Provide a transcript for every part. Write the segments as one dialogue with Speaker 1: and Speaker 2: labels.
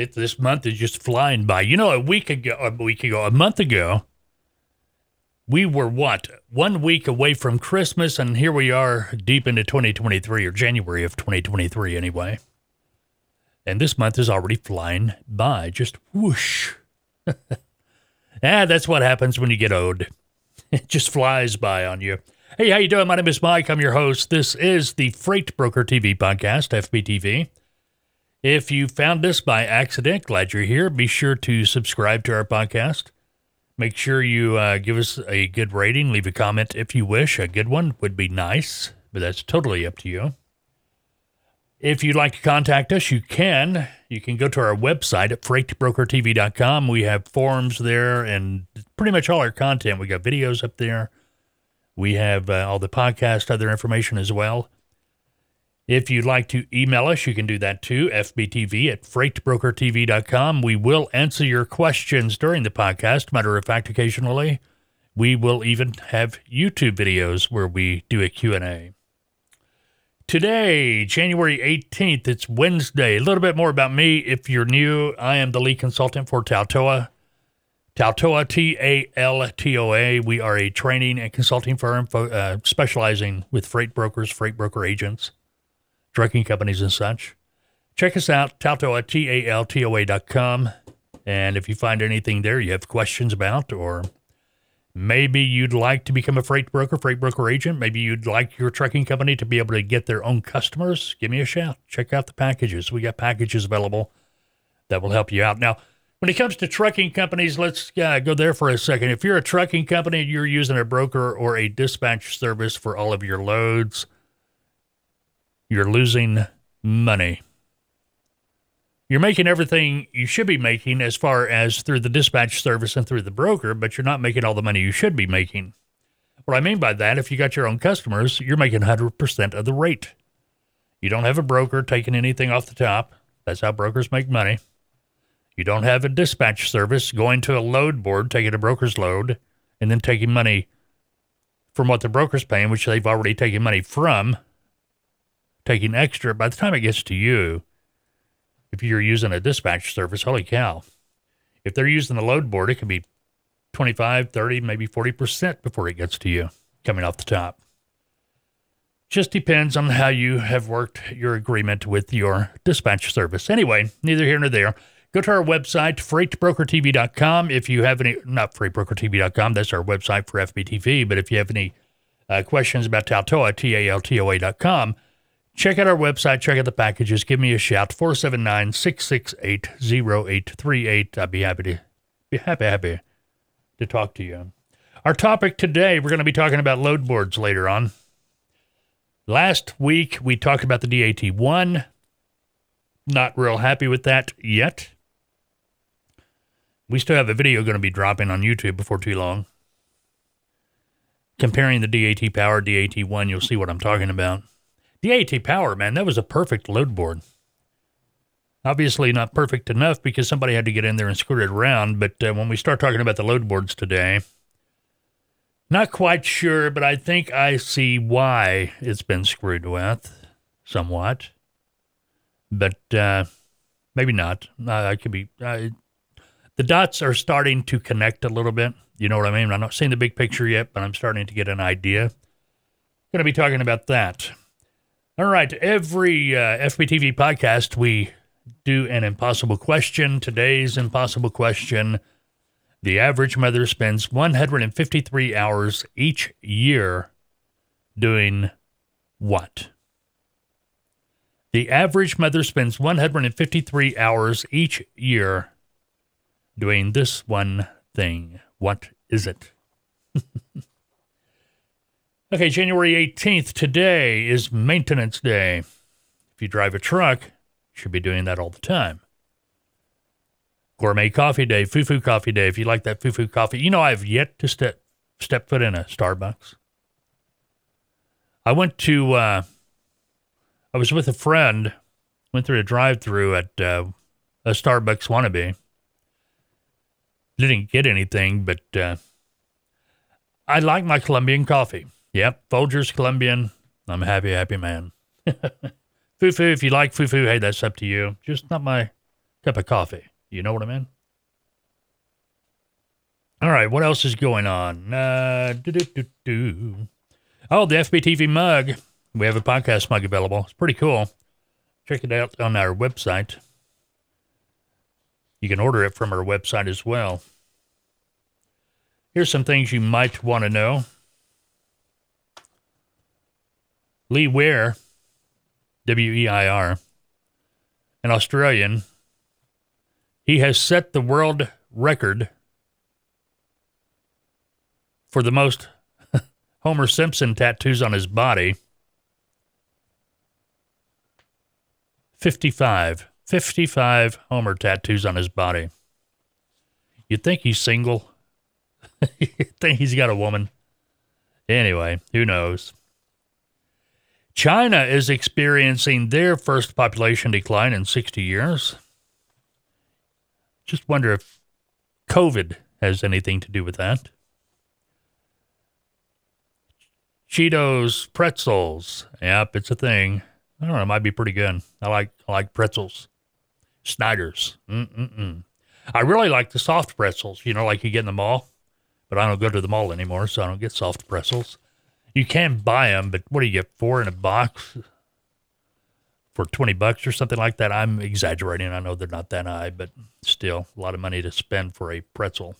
Speaker 1: It, this month is just flying by. You know, a week ago, a week ago, a month ago, we were what one week away from Christmas, and here we are deep into 2023 or January of 2023, anyway. And this month is already flying by, just whoosh. ah, that's what happens when you get old. It just flies by on you. Hey, how you doing? My name is Mike. I'm your host. This is the Freight Broker TV podcast, FBTV. If you found this by accident, glad you're here. Be sure to subscribe to our podcast. Make sure you uh, give us a good rating. Leave a comment if you wish. A good one would be nice, but that's totally up to you. If you'd like to contact us, you can. You can go to our website at freightbrokertv.com. We have forums there and pretty much all our content. We got videos up there. We have uh, all the podcast, other information as well. If you'd like to email us, you can do that too, fbtv at freightbrokertv.com. We will answer your questions during the podcast. Matter of fact, occasionally, we will even have YouTube videos where we do a Q&A. Today, January 18th, it's Wednesday. A little bit more about me. If you're new, I am the lead consultant for Taltoa. Taltoa, T A L T O A. We are a training and consulting firm uh, specializing with freight brokers, freight broker agents, trucking companies, and such. Check us out, Taltoa, T A L T O A.com. And if you find anything there you have questions about or Maybe you'd like to become a freight broker, freight broker agent. Maybe you'd like your trucking company to be able to get their own customers. Give me a shout. Check out the packages. We got packages available that will help you out. Now, when it comes to trucking companies, let's uh, go there for a second. If you're a trucking company and you're using a broker or a dispatch service for all of your loads, you're losing money you're making everything you should be making as far as through the dispatch service and through the broker, but you're not making all the money you should be making. What I mean by that, if you got your own customers, you're making 100% of the rate. You don't have a broker taking anything off the top. That's how brokers make money. You don't have a dispatch service going to a load board, taking a broker's load, and then taking money from what the broker's paying, which they've already taken money from, taking extra. By the time it gets to you, if you're using a dispatch service, holy cow. If they're using the load board, it can be 25, 30, maybe 40% before it gets to you coming off the top. Just depends on how you have worked your agreement with your dispatch service. Anyway, neither here nor there. Go to our website, freightbrokertv.com. If you have any, not freightbrokertv.com, that's our website for FBTV, but if you have any uh, questions about Taltoa, T A L T O A.com, Check out our website, check out the packages, give me a shout, 479 668 0838. I'd be happy to be happy, happy to talk to you. Our topic today, we're going to be talking about load boards later on. Last week, we talked about the DAT 1. Not real happy with that yet. We still have a video going to be dropping on YouTube before too long. Comparing the DAT Power, DAT 1, you'll see what I'm talking about. DAT Power, man, that was a perfect load board. Obviously, not perfect enough because somebody had to get in there and screw it around. But uh, when we start talking about the load boards today, not quite sure, but I think I see why it's been screwed with somewhat. But uh, maybe not. I could be. The dots are starting to connect a little bit. You know what I mean? I'm not seeing the big picture yet, but I'm starting to get an idea. Going to be talking about that. All right. Every uh, FBTV podcast, we do an impossible question. Today's impossible question The average mother spends 153 hours each year doing what? The average mother spends 153 hours each year doing this one thing. What is it? Okay, January 18th, today is maintenance day. If you drive a truck, you should be doing that all the time. Gourmet coffee day, foo-foo coffee day. If you like that foo-foo coffee, you know I've yet to step step foot in a Starbucks. I went to uh, I was with a friend, went through a drive-through at uh, a Starbucks wannabe. Didn't get anything, but uh, I like my Colombian coffee. Yep, Folgers Colombian. I'm a happy, happy man. Fufu, if you like fufu, hey, that's up to you. Just not my, cup of coffee. You know what I mean? All right, what else is going on? Uh, oh, the FBTV mug. We have a podcast mug available. It's pretty cool. Check it out on our website. You can order it from our website as well. Here's some things you might want to know. Lee Weir, W E I R, an Australian, he has set the world record for the most Homer Simpson tattoos on his body. 55. 55 Homer tattoos on his body. You'd think he's single. You'd think he's got a woman. Anyway, who knows? China is experiencing their first population decline in 60 years. Just wonder if COVID has anything to do with that. Cheetos pretzels. Yep, it's a thing. I don't know. It might be pretty good. I like I like pretzels. Snyder's. Mm-mm-mm. I really like the soft pretzels. You know, like you get in the mall. But I don't go to the mall anymore, so I don't get soft pretzels. You can buy them, but what do you get? Four in a box for 20 bucks or something like that? I'm exaggerating. I know they're not that high, but still a lot of money to spend for a pretzel.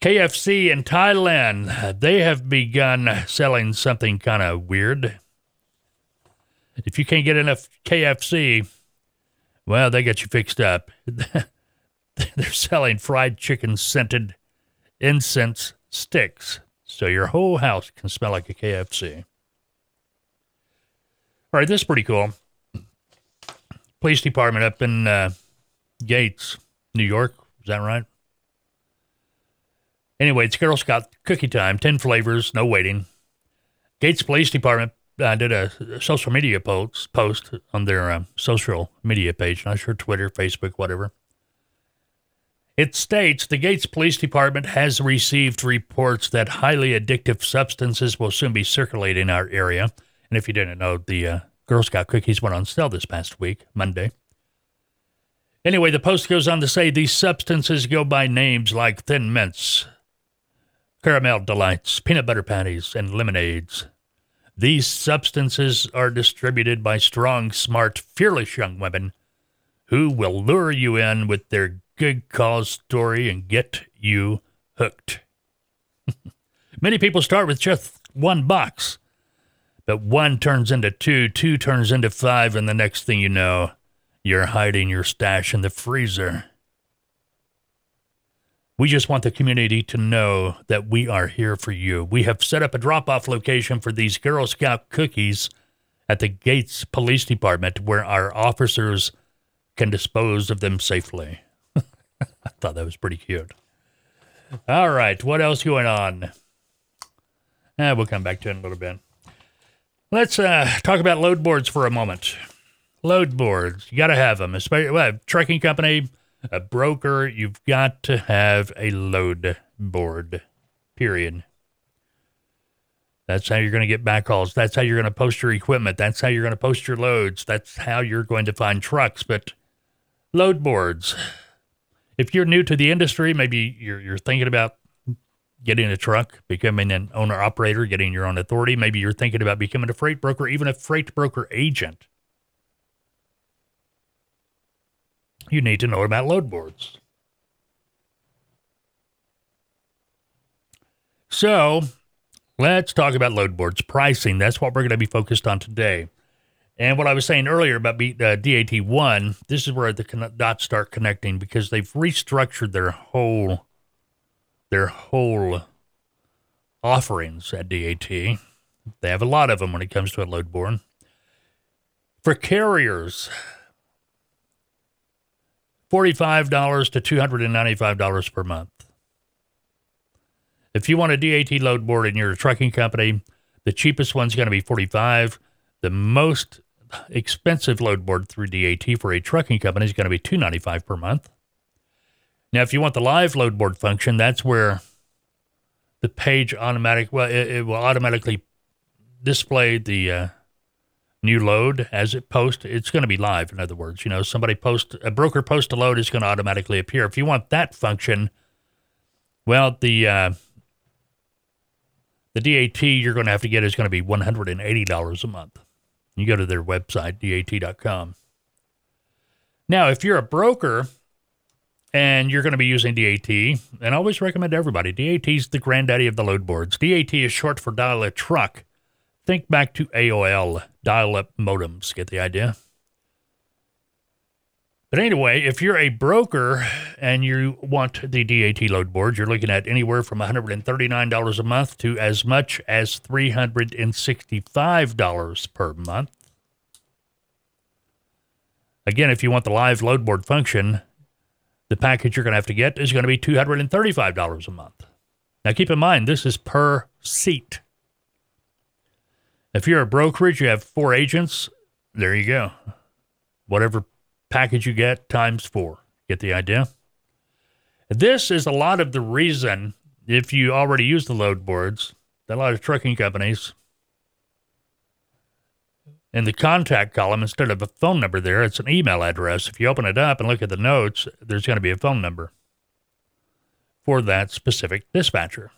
Speaker 1: KFC in Thailand, they have begun selling something kind of weird. If you can't get enough KFC, well, they got you fixed up. They're selling fried chicken scented incense sticks so your whole house can smell like a KFC. All right, this is pretty cool. Police department up in uh, Gates, New York. Is that right? Anyway, it's Girl Scout cookie time, 10 flavors, no waiting. Gates Police Department uh, did a social media post, post on their uh, social media page, not sure Twitter, Facebook, whatever. It states the Gates Police Department has received reports that highly addictive substances will soon be circulating in our area. And if you didn't know, the uh, Girl Scout cookies went on sale this past week, Monday. Anyway, the post goes on to say these substances go by names like Thin Mints, Caramel Delights, Peanut Butter Patties, and Lemonades. These substances are distributed by strong, smart, fearless young women who will lure you in with their good cause story and get you hooked. Many people start with just one box, but one turns into two, two turns into five, and the next thing you know, you're hiding your stash in the freezer. We just want the community to know that we are here for you. We have set up a drop off location for these Girl Scout cookies at the Gates Police Department where our officers can dispose of them safely. I thought that was pretty cute. All right, what else going on? Eh, we'll come back to it in a little bit. Let's uh, talk about load boards for a moment. Load boards, you got to have them, especially well, trucking company, a broker. You've got to have a load board. Period. That's how you're going to get backhauls. That's how you're going to post your equipment. That's how you're going to post your loads. That's how you're going to find trucks. But load boards if you're new to the industry, maybe you're, you're thinking about getting a truck, becoming an owner operator, getting your own authority. Maybe you're thinking about becoming a freight broker, even a freight broker agent. You need to know about load boards. So let's talk about load boards pricing. That's what we're going to be focused on today. And what I was saying earlier about uh, DAT1, this is where the dots start connecting because they've restructured their whole their whole offerings at DAT. They have a lot of them when it comes to a load board. For carriers, $45 to $295 per month. If you want a DAT load board and you're a trucking company, the cheapest one's going to be 45 the most expensive load board through DAT for a trucking company is going to be 295 per month. Now, if you want the live load board function, that's where the page automatic well, it, it will automatically display the uh, new load as it posts, it's going to be live. In other words, you know, somebody post a broker post a load is going to automatically appear. If you want that function, well, the uh, the DAT you're going to have to get is going to be $180 a month. You go to their website, dat.com. Now, if you're a broker and you're going to be using DAT, and I always recommend everybody, DAT is the granddaddy of the load boards. DAT is short for dial a truck. Think back to AOL, dial up modems. Get the idea? But anyway, if you're a broker and you want the DAT load board, you're looking at anywhere from $139 a month to as much as $365 per month. Again, if you want the live load board function, the package you're going to have to get is going to be $235 a month. Now, keep in mind, this is per seat. If you're a brokerage, you have four agents, there you go. Whatever package you get times four. Get the idea? This is a lot of the reason, if you already use the load boards, that a lot of trucking companies, in the contact column, instead of a phone number there, it's an email address. If you open it up and look at the notes, there's going to be a phone number for that specific dispatcher.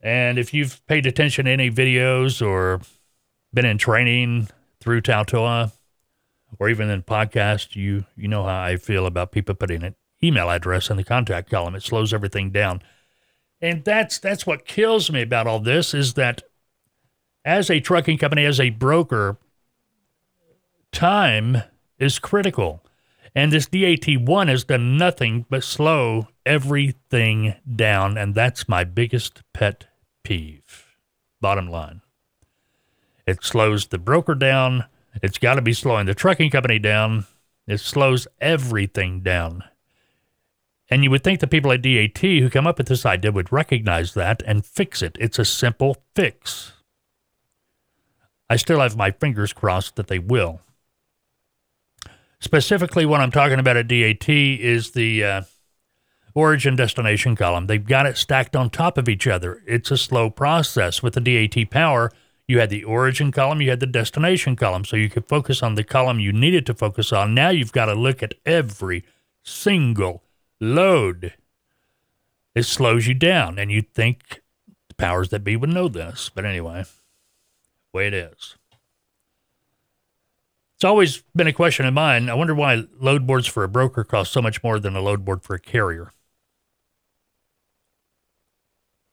Speaker 1: And if you've paid attention to any videos or been in training through Taltoa, or even in podcast, you you know how I feel about people putting an email address in the contact column. It slows everything down. And that's that's what kills me about all this is that as a trucking company, as a broker, time is critical. And this DAT1 has done nothing but slow everything down. And that's my biggest pet peeve. Bottom line. It slows the broker down. It's got to be slowing the trucking company down. It slows everything down. And you would think the people at DAT who come up with this idea would recognize that and fix it. It's a simple fix. I still have my fingers crossed that they will. Specifically, what I'm talking about at DAT is the uh, origin destination column. They've got it stacked on top of each other. It's a slow process. With the DAT power, you had the origin column, you had the destination column, so you could focus on the column you needed to focus on. Now you've got to look at every single load. It slows you down, and you'd think the powers that be would know this. But anyway, way it is. It's always been a question of mine. I wonder why load boards for a broker cost so much more than a load board for a carrier.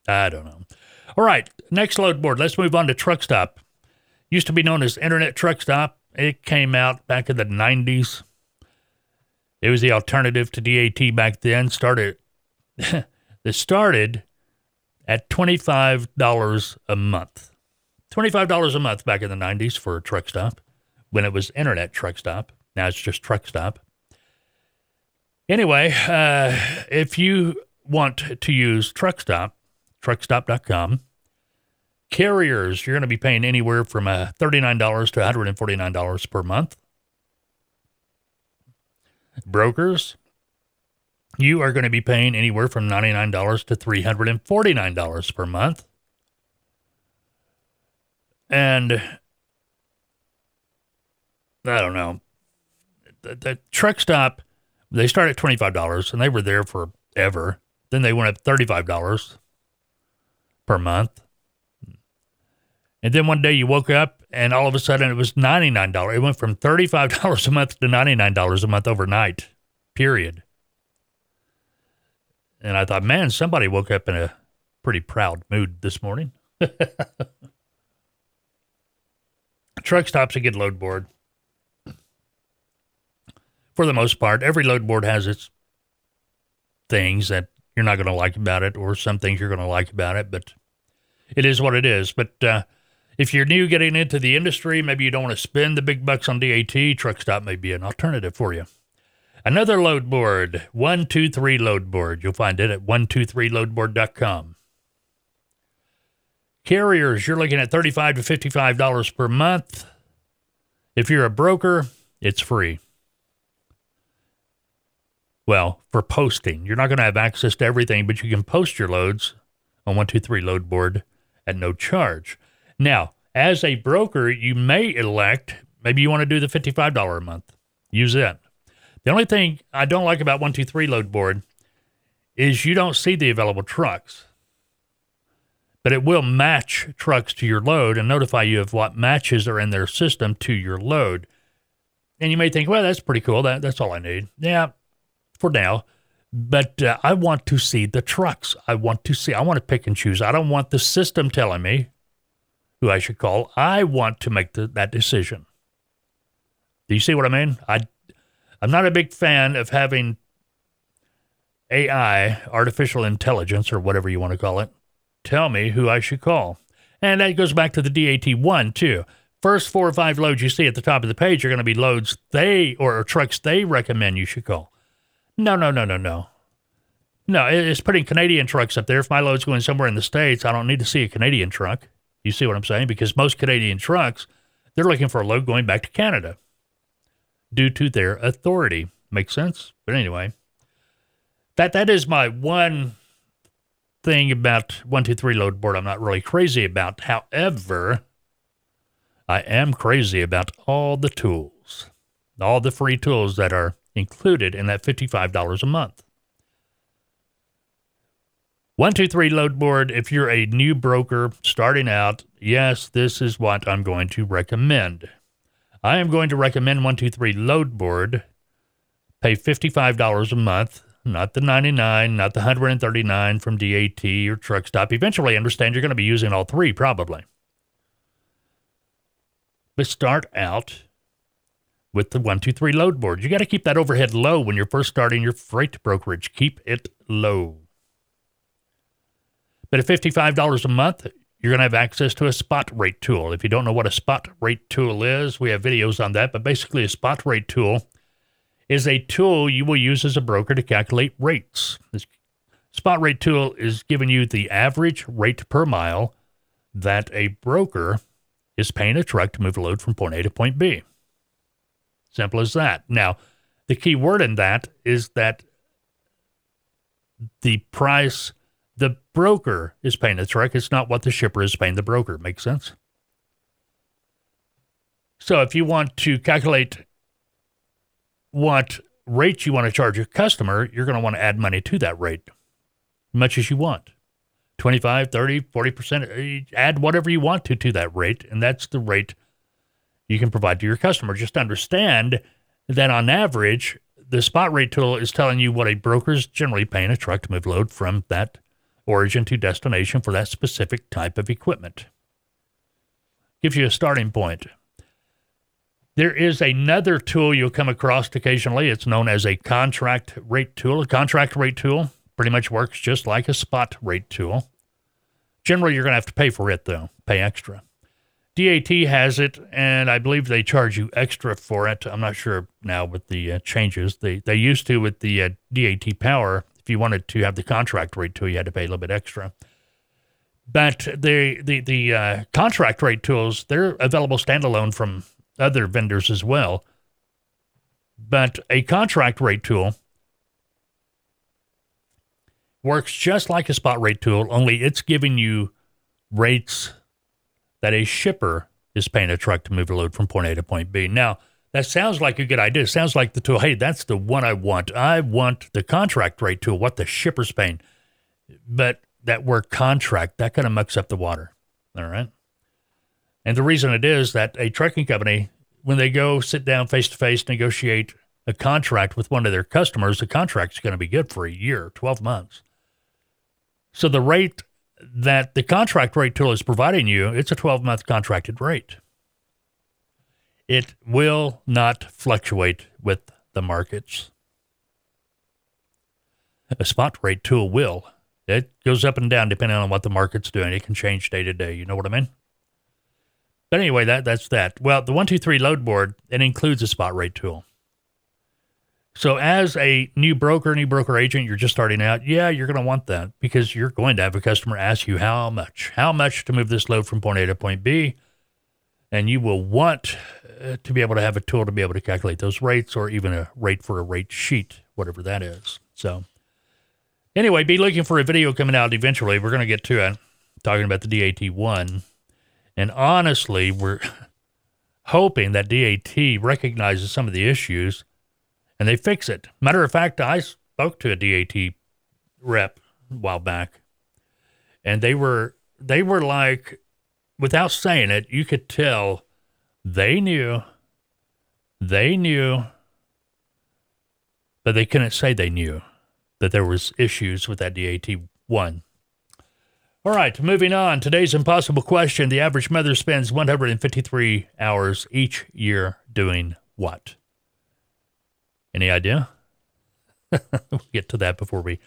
Speaker 1: I don't know. All right, next load board. Let's move on to Truckstop. Used to be known as Internet Truckstop. It came out back in the 90s. It was the alternative to DAT back then. Started it started at $25 a month. $25 a month back in the 90s for a truck stop when it was Internet Truckstop. Now it's just Truckstop. Anyway, uh, if you want to use Truckstop, truckstop.com, Carriers, you're going to be paying anywhere from uh, $39 to $149 per month. Brokers, you are going to be paying anywhere from $99 to $349 per month. And I don't know. The, the truck stop, they start at $25 and they were there forever. Then they went up $35 per month. And then one day you woke up and all of a sudden it was $99. It went from $35 a month to $99 a month overnight, period. And I thought, man, somebody woke up in a pretty proud mood this morning. Truck stops a good load board. For the most part, every load board has its things that you're not going to like about it, or some things you're going to like about it, but it is what it is. But uh, if you're new getting into the industry, maybe you don't want to spend the big bucks on DAT, Truckstop may be an alternative for you. Another load board, 123 load board. You'll find it at 123loadboard.com. Carriers, you're looking at 35 to $55 per month. If you're a broker, it's free. Well, for posting, you're not going to have access to everything, but you can post your loads on 123 load board at no charge. Now, As a broker, you may elect, maybe you want to do the $55 a month. Use it. The only thing I don't like about 123 load board is you don't see the available trucks. But it will match trucks to your load and notify you of what matches are in their system to your load. And you may think, well, that's pretty cool. That, that's all I need. Yeah, for now. But uh, I want to see the trucks. I want to see, I want to pick and choose. I don't want the system telling me who I should call. I want to make the, that decision. Do you see what I mean? I, I'm not a big fan of having AI, artificial intelligence, or whatever you want to call it, tell me who I should call. And that goes back to the DAT1 too. First four or five loads you see at the top of the page are going to be loads they or trucks they recommend you should call. No, no, no, no, no. No, it's putting Canadian trucks up there. If my load's going somewhere in the States, I don't need to see a Canadian truck. You see what I'm saying? Because most Canadian trucks, they're looking for a load going back to Canada due to their authority. Makes sense? But anyway, that that is my one thing about one two three load board I'm not really crazy about. However, I am crazy about all the tools, all the free tools that are included in that $55 a month. 123 load board, if you're a new broker starting out, yes, this is what I'm going to recommend. I am going to recommend 123 load board. Pay $55 a month, not the 99, not the 139 from DAT or truck stop. Eventually, understand you're going to be using all three probably. But start out with the 123 load board. You got to keep that overhead low when you're first starting your freight brokerage. Keep it low. But at $55 a month, you're going to have access to a spot rate tool. If you don't know what a spot rate tool is, we have videos on that. But basically, a spot rate tool is a tool you will use as a broker to calculate rates. This spot rate tool is giving you the average rate per mile that a broker is paying a truck to move a load from point A to point B. Simple as that. Now, the key word in that is that the price the broker is paying the truck. It's not what the shipper is paying the broker. Makes sense? So if you want to calculate what rate you want to charge a customer, you're going to want to add money to that rate, much as you want. 25, 30, 40%, eh, add whatever you want to to that rate, and that's the rate you can provide to your customer. Just understand that on average, the spot rate tool is telling you what a broker is generally paying a truck to move load from that origin to destination for that specific type of equipment. Gives you a starting point. There is another tool you'll come across occasionally. It's known as a contract rate tool. A contract rate tool pretty much works just like a spot rate tool. Generally, you're going to have to pay for it, though, pay extra. DAT has it, and I believe they charge you extra for it. I'm not sure now with the uh, changes. They, they used to with the uh, DAT Power if you wanted to have the contract rate tool, you had to pay a little bit extra. But the the the uh, contract rate tools they're available standalone from other vendors as well. But a contract rate tool works just like a spot rate tool, only it's giving you rates that a shipper is paying a truck to move a load from point A to point B. Now, that sounds like a good idea. It sounds like the tool. Hey, that's the one I want. I want the contract rate tool, what the shipper's paying. But that word contract, that kind of mucks up the water. All right. And the reason it is that a trucking company, when they go sit down face to face, negotiate a contract with one of their customers, the contract's going to be good for a year, 12 months. So the rate that the contract rate tool is providing you, it's a 12 month contracted rate. It will not fluctuate with the markets. A spot rate tool will. It goes up and down depending on what the market's doing. It can change day to day. You know what I mean? But anyway, that that's that. Well, the one two three load board it includes a spot rate tool. So as a new broker, new broker agent, you're just starting out. Yeah, you're going to want that because you're going to have a customer ask you how much, how much to move this load from point A to point B, and you will want uh, to be able to have a tool to be able to calculate those rates or even a rate for a rate sheet, whatever that is. So, anyway, be looking for a video coming out eventually. We're going to get to it, talking about the DAT1. And honestly, we're hoping that DAT recognizes some of the issues and they fix it. Matter of fact, I spoke to a DAT rep a while back, and they were they were like, without saying it, you could tell they knew, they knew, but they couldn't say they knew that there was issues with that DAT one. All right, moving on. Today's impossible question. The average mother spends 153 hours each year doing what? Any idea? we'll get to that before we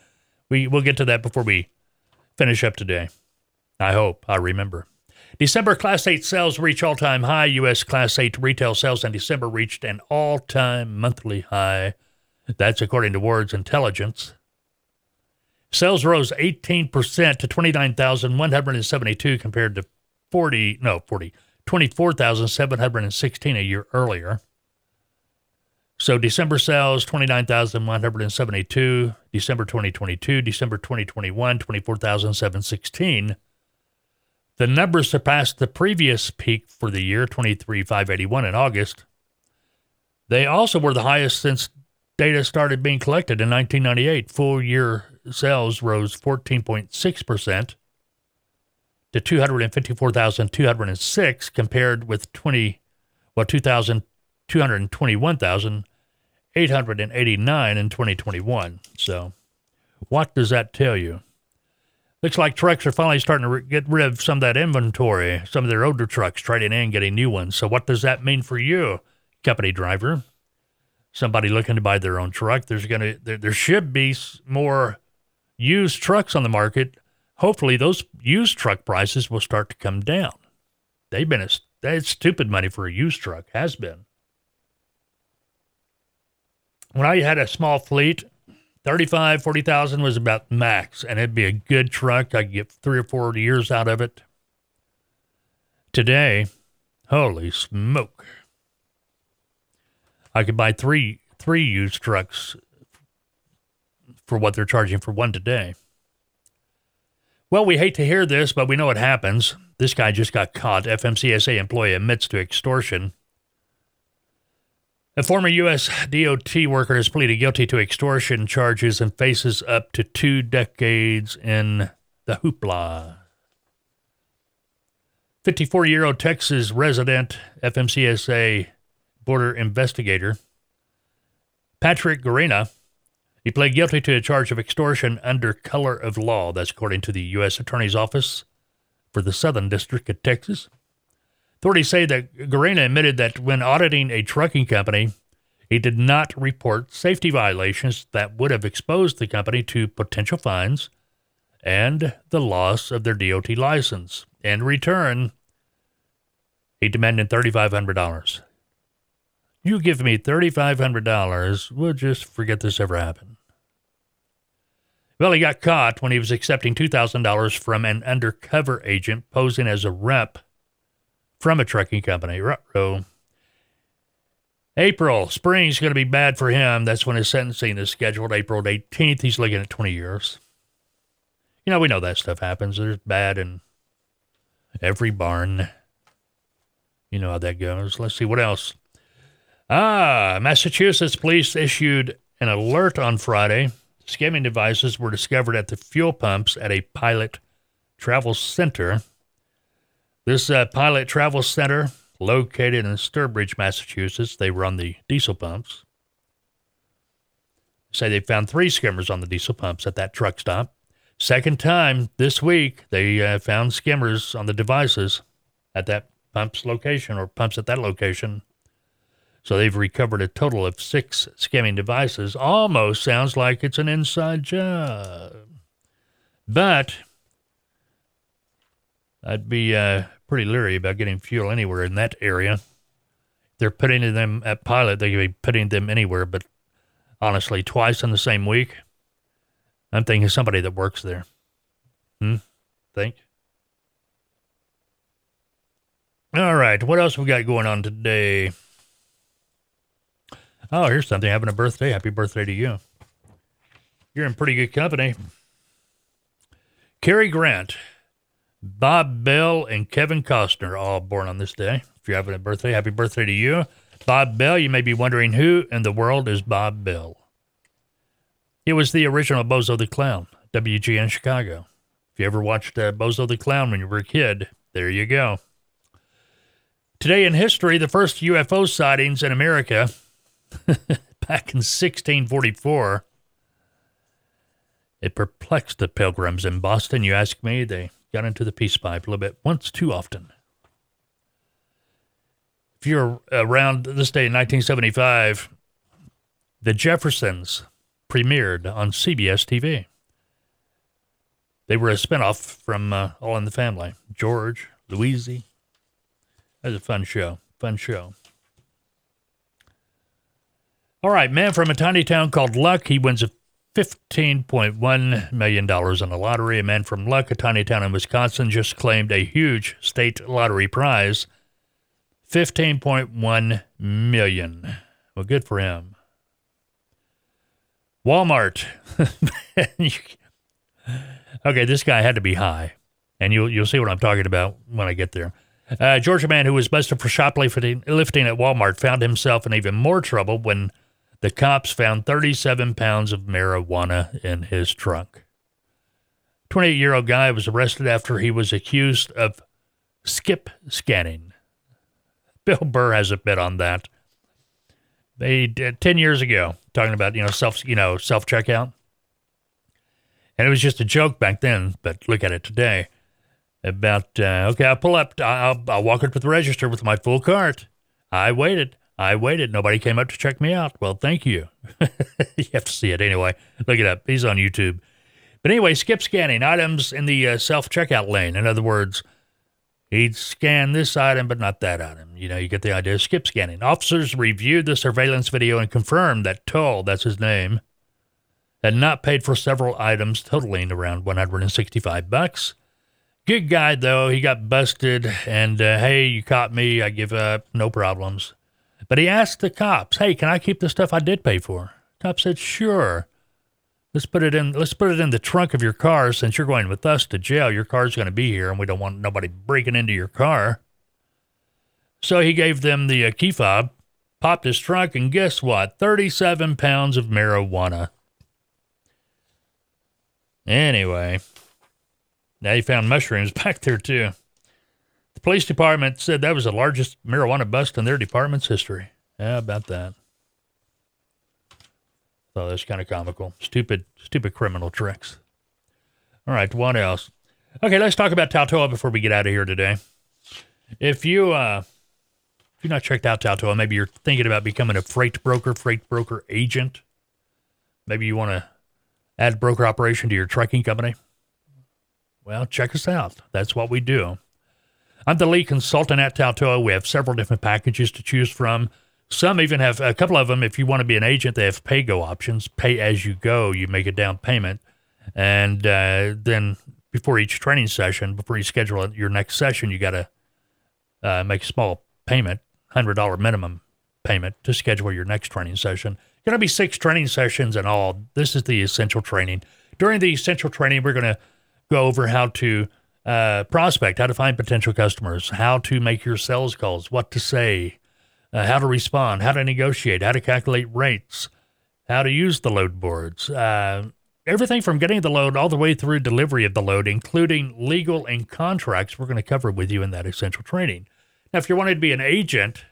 Speaker 1: we we'll get to that before we finish up today. I hope I remember. December Class 8 sales reach all time high. U.S. Class 8 retail sales in December reached an all time monthly high. That's according to Wards Intelligence. Sales rose 18% to 29,172 compared to 40, no, 40, 24,716 a year earlier. So December sales 29,172, December 2022, December 2021 24,716. The numbers surpassed the previous peak for the year 23,581 in August. They also were the highest since data started being collected in 1998. Full year sales rose 14.6% to 254,206 compared with 20 well 2,000 221,889 in 2021. So, what does that tell you? Looks like trucks are finally starting to re- get rid of some of that inventory, some of their older trucks, trading in, getting new ones. So, what does that mean for you, company driver? Somebody looking to buy their own truck. There's gonna there, there should be more used trucks on the market. Hopefully, those used truck prices will start to come down. They've been a, stupid money for a used truck has been when I had a small fleet, 35, 40,000 was about max, and it'd be a good truck. I would get three or four years out of it. Today, holy smoke. I could buy three three used trucks for what they're charging for one today. Well, we hate to hear this, but we know it happens. This guy just got caught. FMCSA employee admits to extortion. A former U.S. DOT worker has pleaded guilty to extortion charges and faces up to two decades in the hoopla. 54 year old Texas resident, FMCSA border investigator, Patrick Guarina, he pled guilty to a charge of extortion under color of law. That's according to the U.S. Attorney's Office for the Southern District of Texas. Authorities say that Guarina admitted that when auditing a trucking company, he did not report safety violations that would have exposed the company to potential fines and the loss of their DOT license. In return, he demanded $3,500. You give me $3,500, we'll just forget this ever happened. Well, he got caught when he was accepting $2,000 from an undercover agent posing as a rep from a trucking company. Ruh-roh. April, spring's going to be bad for him. That's when his sentencing is scheduled, April 18th. He's looking at 20 years. You know, we know that stuff happens. There's bad in every barn. You know how that goes. Let's see what else. Ah, Massachusetts police issued an alert on Friday. Skimming devices were discovered at the fuel pumps at a pilot travel center this uh, pilot travel center, located in Sturbridge, Massachusetts, they run the diesel pumps. Say they found three skimmers on the diesel pumps at that truck stop. Second time this week, they uh, found skimmers on the devices at that pump's location or pumps at that location. So they've recovered a total of six skimming devices. Almost sounds like it's an inside job. But I'd be uh, pretty leery about getting fuel anywhere in that area. They're putting them at pilot, they could be putting them anywhere, but honestly, twice in the same week, I'm thinking somebody that works there. Hmm? Think? All right, what else we got going on today? Oh, here's something having a birthday. Happy birthday to you. You're in pretty good company. Cary Grant Bob Bell and Kevin Costner, all born on this day. If you're having a birthday, happy birthday to you. Bob Bell, you may be wondering who in the world is Bob Bell? He was the original Bozo the Clown, WGN Chicago. If you ever watched uh, Bozo the Clown when you were a kid, there you go. Today in history, the first UFO sightings in America back in 1644. It perplexed the pilgrims in Boston, you ask me. They got into the peace pipe a little bit, once too often. If you're around this day in 1975, The Jeffersons premiered on CBS TV. They were a spinoff from uh, All in the Family. George, Louise. That was a fun show. Fun show. All right, man from a tiny town called Luck. He wins a $15.1 million in the lottery. A man from Luck, a tiny town in Wisconsin, just claimed a huge state lottery prize 15.1 million. Well, good for him. Walmart. okay, this guy had to be high, and you'll you'll see what I'm talking about when I get there. Uh, Georgia man who was busted for shoplifting lifting at Walmart found himself in even more trouble when the cops found 37 pounds of marijuana in his trunk. 28 year old guy was arrested after he was accused of skip scanning. Bill Burr has a bit on that. They did 10 years ago, talking about, you know, self, you know, self checkout. And it was just a joke back then, but look at it today. About, uh, okay, I'll pull up, I'll, I'll walk up to the register with my full cart. I waited. I waited. Nobody came up to check me out. Well, thank you. you have to see it anyway. Look it up. He's on YouTube. But anyway, skip scanning items in the uh, self checkout lane. In other words, he'd scan this item, but not that item. You know, you get the idea. Skip scanning. Officers reviewed the surveillance video and confirmed that Toll, that's his name, had not paid for several items totaling around 165 bucks. Good guy, though. He got busted, and uh, hey, you caught me. I give up. No problems. But he asked the cops, "Hey, can I keep the stuff I did pay for?" Cop said, "Sure." Let's put it in. Let's put it in the trunk of your car. Since you're going with us to jail, your car's going to be here, and we don't want nobody breaking into your car. So he gave them the uh, key fob, popped his trunk, and guess what? Thirty-seven pounds of marijuana. Anyway, now he found mushrooms back there too police department said that was the largest marijuana bust in their department's history. How about that? So that's kind of comical. Stupid, stupid criminal tricks. All right, what else? Okay, let's talk about Taltoa before we get out of here today. If you uh, if you're not checked out Taltoa, maybe you're thinking about becoming a freight broker, freight broker agent. Maybe you want to add broker operation to your trucking company. Well, check us out. That's what we do. I'm the lead consultant at Taltoa. We have several different packages to choose from. Some even have a couple of them. If you want to be an agent, they have pay go options. Pay as you go. You make a down payment, and uh, then before each training session, before you schedule your next session, you got to uh, make a small payment, hundred dollar minimum payment to schedule your next training session. Going to be six training sessions in all. This is the essential training. During the essential training, we're going to go over how to uh, prospect, how to find potential customers, how to make your sales calls, what to say, uh, how to respond, how to negotiate, how to calculate rates, how to use the load boards. Uh, everything from getting the load all the way through delivery of the load, including legal and contracts, we're going to cover with you in that essential training. Now, if you're wanting to be an agent,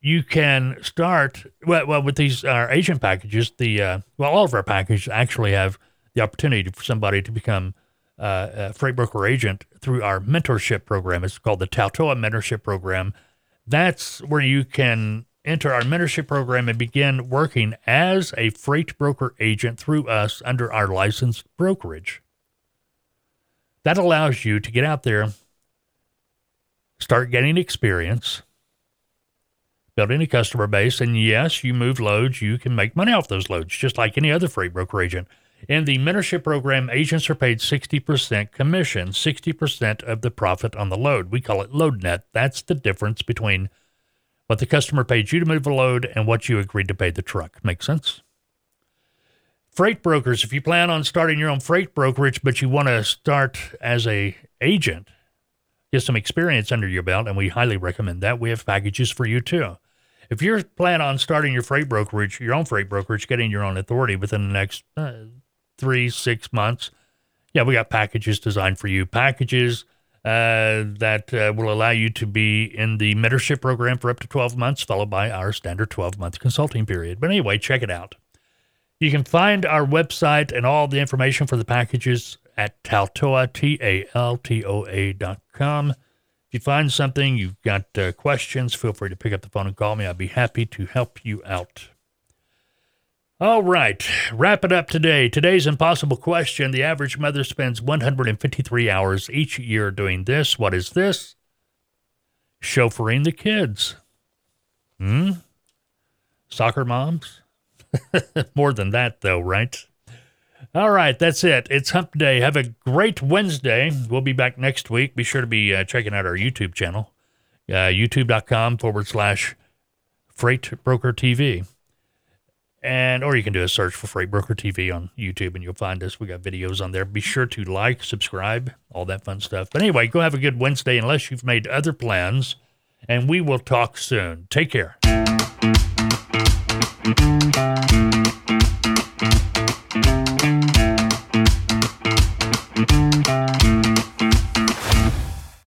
Speaker 1: you can start well, well with these our agent packages. The uh, well, all of our packages actually have the opportunity for somebody to become uh, freight broker agent through our mentorship program. It's called the Taltoa Mentorship Program. That's where you can enter our mentorship program and begin working as a freight broker agent through us under our licensed brokerage. That allows you to get out there, start getting experience, building a customer base, and yes, you move loads, you can make money off those loads, just like any other freight broker agent. In the mentorship program, agents are paid 60% commission, 60% of the profit on the load. We call it load net. That's the difference between what the customer paid you to move a load and what you agreed to pay the truck. Make sense? Freight brokers, if you plan on starting your own freight brokerage, but you want to start as a agent, get some experience under your belt, and we highly recommend that. We have packages for you too. If you're planning on starting your freight brokerage, your own freight brokerage, getting your own authority within the next uh, three, six months, yeah, we got packages designed for you. Packages uh, that uh, will allow you to be in the mentorship program for up to 12 months, followed by our standard 12 month consulting period. But anyway, check it out. You can find our website and all the information for the packages at Taltoa, T A L T O A dot com. If you find something, you've got uh, questions, feel free to pick up the phone and call me. I'd be happy to help you out. All right, wrap it up today. Today's impossible question. The average mother spends 153 hours each year doing this. What is this? Chauffeuring the kids. Hmm? Soccer moms? More than that, though, right? All right, that's it. It's hump day. Have a great Wednesday. We'll be back next week. Be sure to be uh, checking out our YouTube channel, uh, youtube.com forward slash freight broker TV and or you can do a search for Freight Broker TV on YouTube and you'll find us. We got videos on there. Be sure to like, subscribe, all that fun stuff. But anyway, go have a good Wednesday unless you've made other plans. And we will talk soon. Take care.